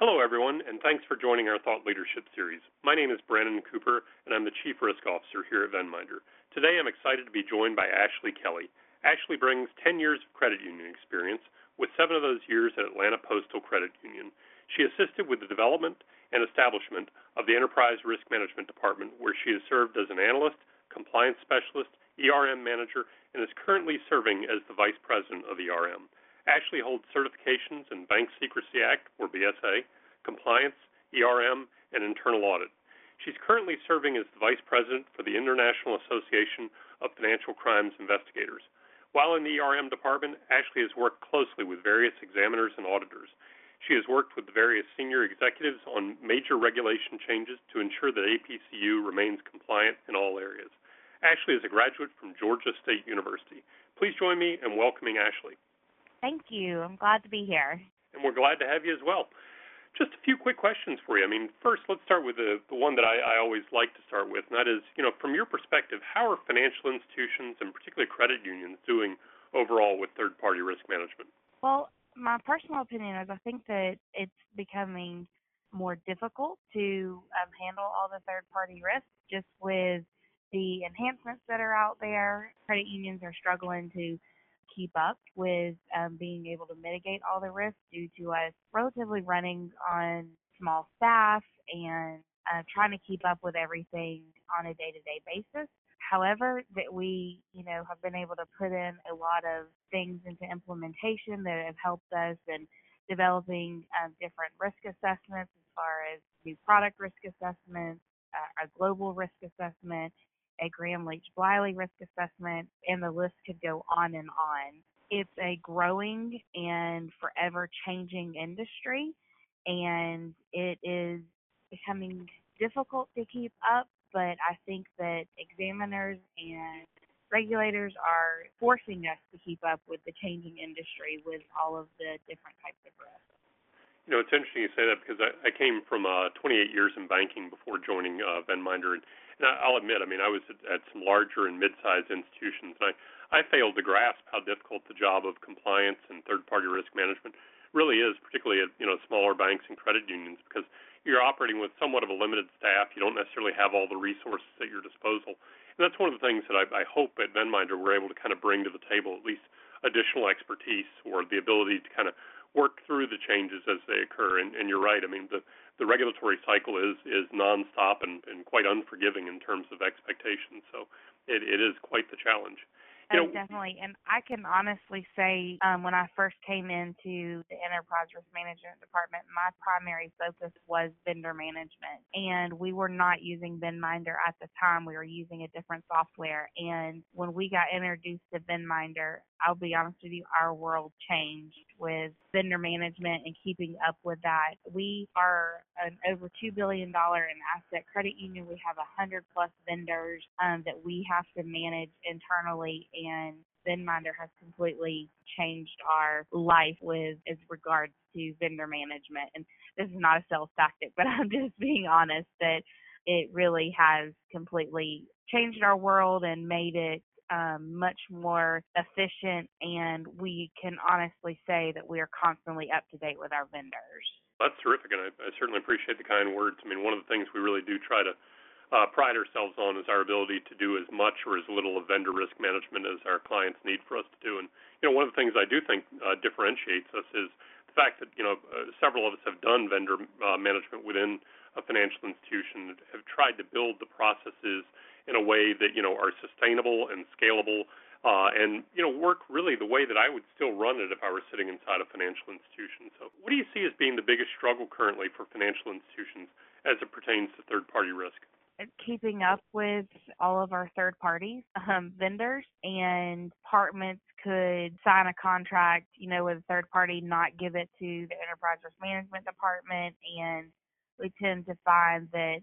Hello, everyone, and thanks for joining our Thought Leadership Series. My name is Brandon Cooper, and I'm the Chief Risk Officer here at Venminder. Today, I'm excited to be joined by Ashley Kelly. Ashley brings 10 years of credit union experience, with seven of those years at Atlanta Postal Credit Union. She assisted with the development and establishment of the Enterprise Risk Management Department, where she has served as an analyst, compliance specialist, ERM manager, and is currently serving as the Vice President of ERM. Ashley holds certifications in Bank Secrecy Act, or BSA, compliance, ERM, and internal audit. She's currently serving as the Vice President for the International Association of Financial Crimes Investigators. While in the ERM department, Ashley has worked closely with various examiners and auditors. She has worked with various senior executives on major regulation changes to ensure that APCU remains compliant in all areas. Ashley is a graduate from Georgia State University. Please join me in welcoming Ashley. Thank you. I'm glad to be here. And we're glad to have you as well. Just a few quick questions for you. I mean, first, let's start with the, the one that I, I always like to start with, and that is, you know, from your perspective, how are financial institutions and particularly credit unions doing overall with third-party risk management? Well, my personal opinion is I think that it's becoming more difficult to um, handle all the third-party risks just with the enhancements that are out there. Credit unions are struggling to keep up with um, being able to mitigate all the risks due to us relatively running on small staff and uh, trying to keep up with everything on a day-to-day basis. However, that we, you know, have been able to put in a lot of things into implementation that have helped us in developing um, different risk assessments as far as new product risk assessments, uh, a global risk assessment, a Gramm Leach Bliley risk assessment, and the list could go on and on. It's a growing and forever changing industry, and it is becoming difficult to keep up. But I think that examiners and regulators are forcing us to keep up with the changing industry with all of the different types of risks. You know, it's interesting you say that because I, I came from uh, 28 years in banking before joining uh, Venminder, and now, I'll admit, I mean, I was at, at some larger and mid-sized institutions, and I, I failed to grasp how difficult the job of compliance and third-party risk management really is, particularly at you know smaller banks and credit unions, because you're operating with somewhat of a limited staff. You don't necessarily have all the resources at your disposal, and that's one of the things that I, I hope at Venminder we're able to kind of bring to the table, at least additional expertise or the ability to kind of work through the changes as they occur. And, and you're right. I mean, the the regulatory cycle is is nonstop and, and quite unforgiving in terms of expectations. So it, it is quite the challenge. Know, definitely. And I can honestly say, um, when I first came into the enterprise risk management department, my primary focus was vendor management. And we were not using Venminder at the time. We were using a different software. And when we got introduced to Venminder, I'll be honest with you, our world changed with vendor management and keeping up with that. We are an over $2 billion in asset credit union. We have 100 plus vendors um, that we have to manage internally, and Venminder has completely changed our life with as regards to vendor management. And this is not a sales tactic, but I'm just being honest that it really has completely changed our world and made it um, much more efficient, and we can honestly say that we are constantly up to date with our vendors. That's terrific, and I, I certainly appreciate the kind words. I mean, one of the things we really do try to uh, pride ourselves on is our ability to do as much or as little of vendor risk management as our clients need for us to do. And you know, one of the things I do think uh, differentiates us is the fact that you know uh, several of us have done vendor uh, management within a financial institution, have tried to build the processes in a way that you know are sustainable and scalable, uh, and you know work really the way that I would still run it if I were sitting inside a financial institution. So, what do you see as being the biggest struggle currently for financial institutions as it pertains to third-party risk? keeping up with all of our third parties um, vendors and departments could sign a contract you know with a third party not give it to the enterprise risk management department and we tend to find that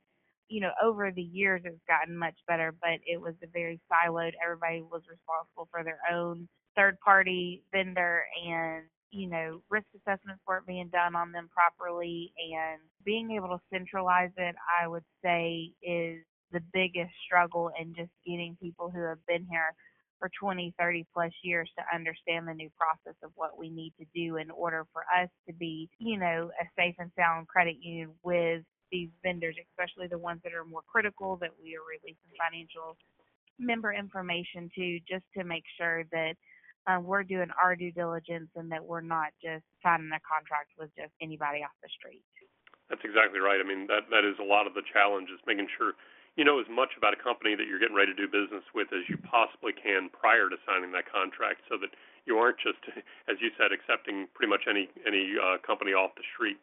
you know, over the years it's gotten much better, but it was a very siloed. Everybody was responsible for their own third party vendor and, you know, risk assessments weren't being done on them properly and being able to centralize it, I would say is the biggest struggle in just getting people who have been here for 20, 30 plus years to understand the new process of what we need to do in order for us to be, you know, a safe and sound credit union with these vendors, especially the ones that are more critical that we are releasing financial member information to just to make sure that um, we're doing our due diligence and that we're not just signing a contract with just anybody off the street. That's exactly right. I mean, that that is a lot of the challenge is making sure you know as much about a company that you're getting ready to do business with as you possibly can prior to signing that contract, so that you aren't just, as you said, accepting pretty much any any uh, company off the street.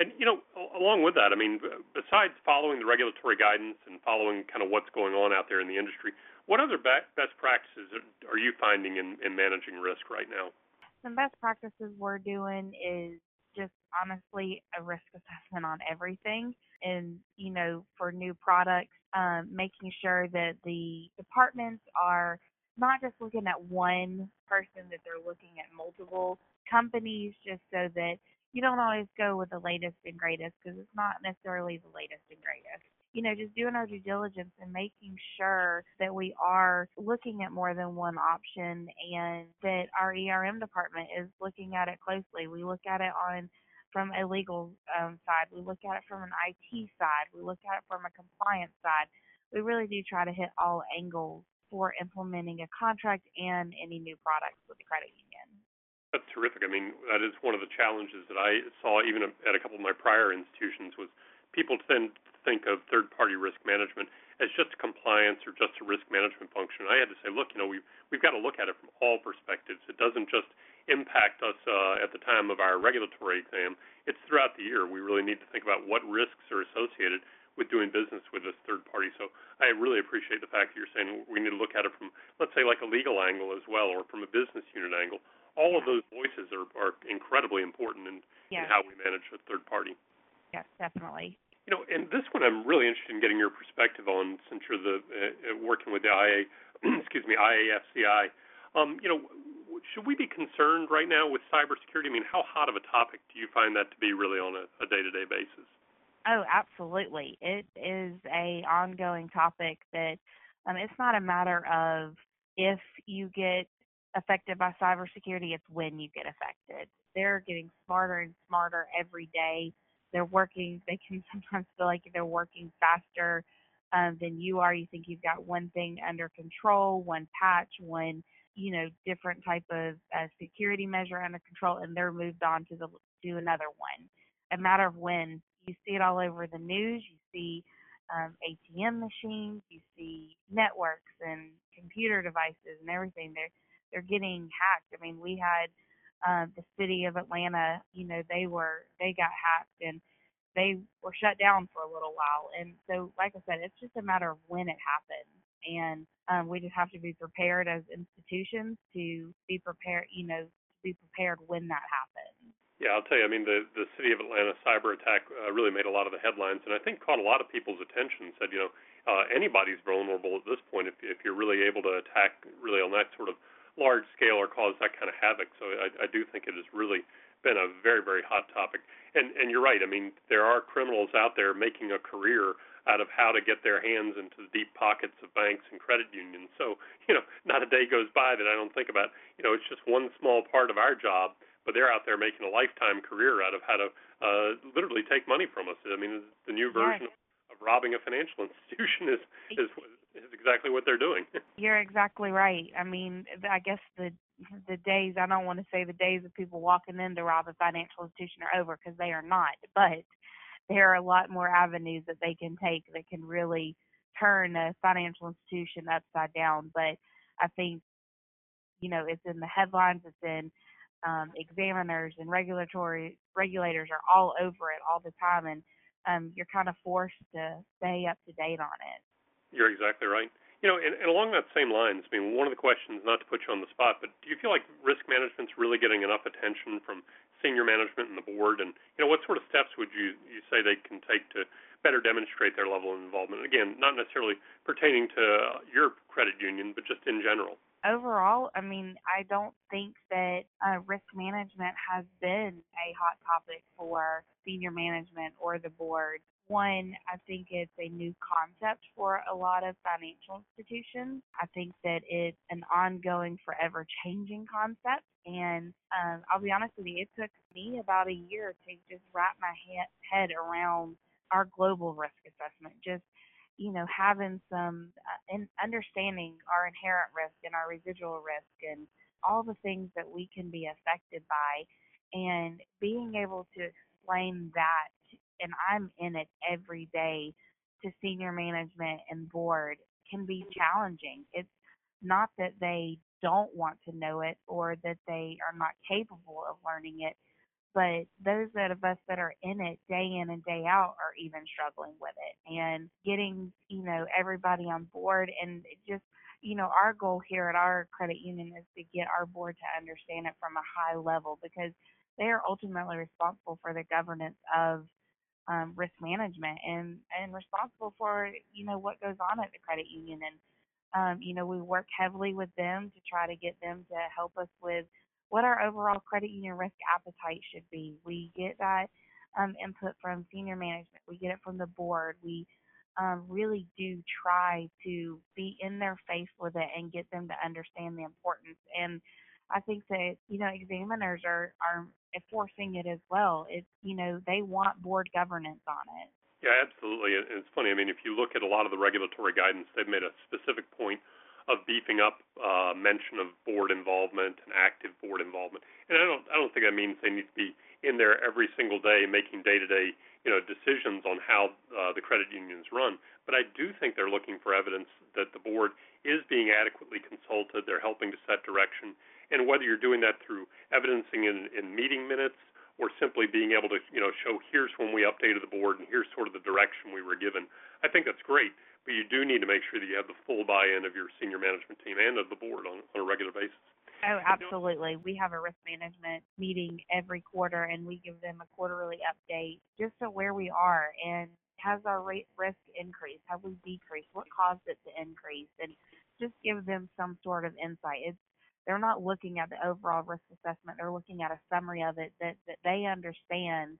And you know, along with that, I mean, besides following the regulatory guidance and following kind of what's going on out there in the industry, what other best practices are you finding in, in managing risk right now? Some best practices we're doing is just honestly a risk assessment on everything and you know for new products um, making sure that the departments are not just looking at one person that they're looking at multiple companies just so that you don't always go with the latest and greatest because it's not necessarily the latest and greatest you know, just doing our due diligence and making sure that we are looking at more than one option and that our ERM department is looking at it closely. We look at it on from a legal um, side, we look at it from an IT side, we look at it from a compliance side. We really do try to hit all angles for implementing a contract and any new products with the credit union. That's terrific. I mean, that is one of the challenges that I saw even at a couple of my prior institutions was people tend to think of third-party risk management as just compliance or just a risk management function. I had to say, look, you know, we've we've got to look at it from all perspectives. It doesn't just impact us uh, at the time of our regulatory exam. It's throughout the year. We really need to think about what risks are associated with doing business with this third party. So I really appreciate the fact that you're saying we need to look at it from, let's say, like a legal angle as well, or from a business unit angle. All of those voices are, are incredibly important in, in how we manage a third party. Yes, definitely. You know, and this one I'm really interested in getting your perspective on, since you're the uh, working with the IA, excuse me, IAFCI. Um, you know, should we be concerned right now with cybersecurity? I mean, how hot of a topic do you find that to be really on a, a day-to-day basis? Oh, absolutely. It is a ongoing topic that um, it's not a matter of if you get affected by cybersecurity, it's when you get affected. They're getting smarter and smarter every day. They're working they can sometimes feel like they're working faster um, than you are. You think you've got one thing under control one patch one you know different type of uh, security measure under control and they're moved on to the to another one. A matter of when. You see it all over the news. You see um, atm machines. You see networks and computer devices and everything they're they're getting hacked i mean we had um, the city of Atlanta, you know, they were they got hacked and they were shut down for a little while. And so, like I said, it's just a matter of when it happens, and um, we just have to be prepared as institutions to be prepared, you know, to be prepared when that happens. Yeah, I'll tell you. I mean, the the city of Atlanta cyber attack uh, really made a lot of the headlines, and I think caught a lot of people's attention. Said, you know, uh, anybody's vulnerable at this point if if you're really able to attack really on that sort of large scale or cause that kind of havoc. So I, I do think it has really been a very, very hot topic. And and you're right. I mean, there are criminals out there making a career out of how to get their hands into the deep pockets of banks and credit unions. So, you know, not a day goes by that I don't think about, you know, it's just one small part of our job, but they're out there making a lifetime career out of how to uh literally take money from us. I mean, the new version yes. of, of robbing a financial institution is is is exactly what they're doing. You're exactly right. I mean, I guess the the days I don't want to say the days of people walking in to rob a financial institution are over because they are not, but there are a lot more avenues that they can take that can really turn a financial institution upside down. But I think you know it's in the headlines, it's in um, examiners and regulatory regulators are all over it all the time, and um, you're kind of forced to stay up to date on it. You're exactly right. You know, and, and along that same lines, I mean, one of the questions, not to put you on the spot, but do you feel like risk management's really getting enough attention from senior management and the board? And you know, what sort of steps would you you say they can take to better demonstrate their level of involvement? Again, not necessarily pertaining to your credit union, but just in general. overall, I mean, I don't think that uh, risk management has been a hot topic for senior management or the board. One, I think it's a new concept for a lot of financial institutions. I think that it's an ongoing, forever changing concept. And um, I'll be honest with you, it took me about a year to just wrap my head around our global risk assessment. Just you know, having some uh, in understanding our inherent risk and our residual risk and all the things that we can be affected by, and being able to explain that, and I'm in it every day to senior management and board can be challenging. It's not that they don't want to know it or that they are not capable of learning it but those of us that are in it day in and day out are even struggling with it and getting you know everybody on board and just you know our goal here at our credit union is to get our board to understand it from a high level because they are ultimately responsible for the governance of um, risk management and and responsible for you know what goes on at the credit union and um, you know we work heavily with them to try to get them to help us with what our overall credit union risk appetite should be. We get that um, input from senior management. We get it from the board. We um, really do try to be in their face with it and get them to understand the importance. And I think that you know examiners are are enforcing it as well. It's you know they want board governance on it. Yeah, absolutely. And It's funny. I mean, if you look at a lot of the regulatory guidance, they've made a specific point of beefing up uh, mention of board involvement and active board involvement. And I don't I don't think that means they need to be in there every single day making day-to-day you know decisions on how uh, the credit unions run. But I do think they're looking for evidence that the board is being adequately consulted. They're helping to set direction, and whether you're doing that through evidencing in, in meeting minutes or simply being able to you know show here's when we updated the board and here's sort of the direction we were given. I think that's great but you do need to make sure that you have the full buy-in of your senior management team and of the board on, on a regular basis. Oh, absolutely. We have a risk management meeting every quarter, and we give them a quarterly update just to where we are and has our rate risk increased? Have we decreased? What caused it to increase? And just give them some sort of insight. It's they're not looking at the overall risk assessment. They're looking at a summary of it that, that they understand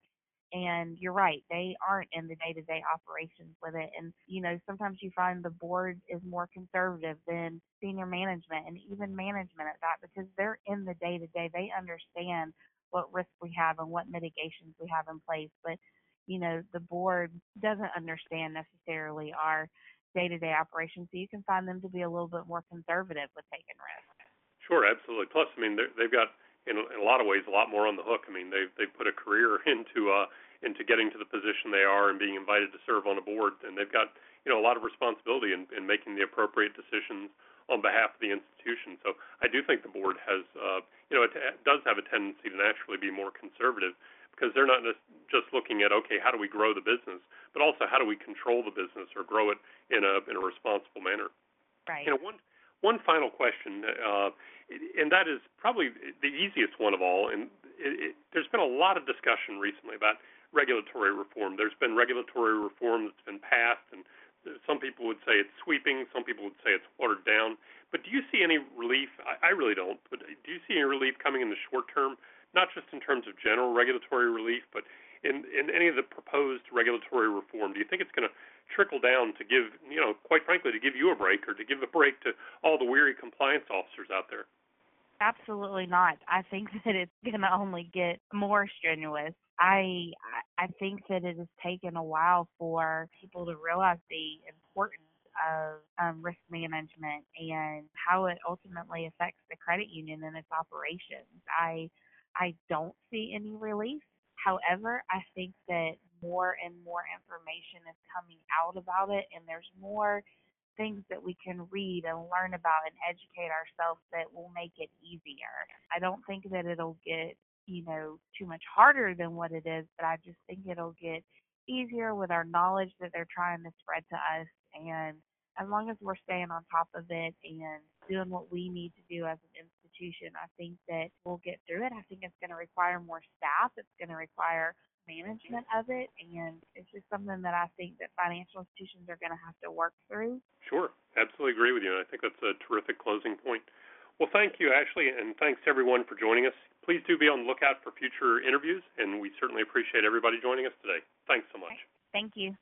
and you're right, they aren't in the day to day operations with it. And, you know, sometimes you find the board is more conservative than senior management and even management at that because they're in the day to day. They understand what risk we have and what mitigations we have in place. But, you know, the board doesn't understand necessarily our day to day operations. So you can find them to be a little bit more conservative with taking risks. Sure, absolutely. Plus, I mean, they've got in, in a lot of ways a lot more on the hook. I mean, they've they've put a career into uh into getting to the position they are and being invited to serve on a board, and they've got you know a lot of responsibility in, in making the appropriate decisions on behalf of the institution. So I do think the board has uh you know it, it does have a tendency to naturally be more conservative because they're not just looking at okay how do we grow the business, but also how do we control the business or grow it in a in a responsible manner. Right. You know one one final question, uh, and that is probably the easiest one of all. And it, it, there's been a lot of discussion recently about regulatory reform. There's been regulatory reform that's been passed, and some people would say it's sweeping, some people would say it's watered down. But do you see any relief? I, I really don't. But do you see any relief coming in the short term? Not just in terms of general regulatory relief, but in, in any of the proposed regulatory reform? Do you think it's going to trickle down to give, you know, quite frankly, to give you a break or to give a break to all the weary compliance officers out there? Absolutely not. I think that it's going to only get more strenuous. I I think that it has taken a while for people to realize the importance of um, risk management and how it ultimately affects the credit union and its operations. I I don't see any relief However, I think that more and more information is coming out about it, and there's more things that we can read and learn about and educate ourselves that will make it easier. I don't think that it'll get, you know, too much harder than what it is, but I just think it'll get easier with our knowledge that they're trying to spread to us. And as long as we're staying on top of it and doing what we need to do as an institution. I think that we'll get through it. I think it's going to require more staff. It's going to require management of it, and it's just something that I think that financial institutions are going to have to work through. Sure, absolutely agree with you, and I think that's a terrific closing point. Well, thank you, Ashley, and thanks everyone for joining us. Please do be on the lookout for future interviews, and we certainly appreciate everybody joining us today. Thanks so much. Thank you.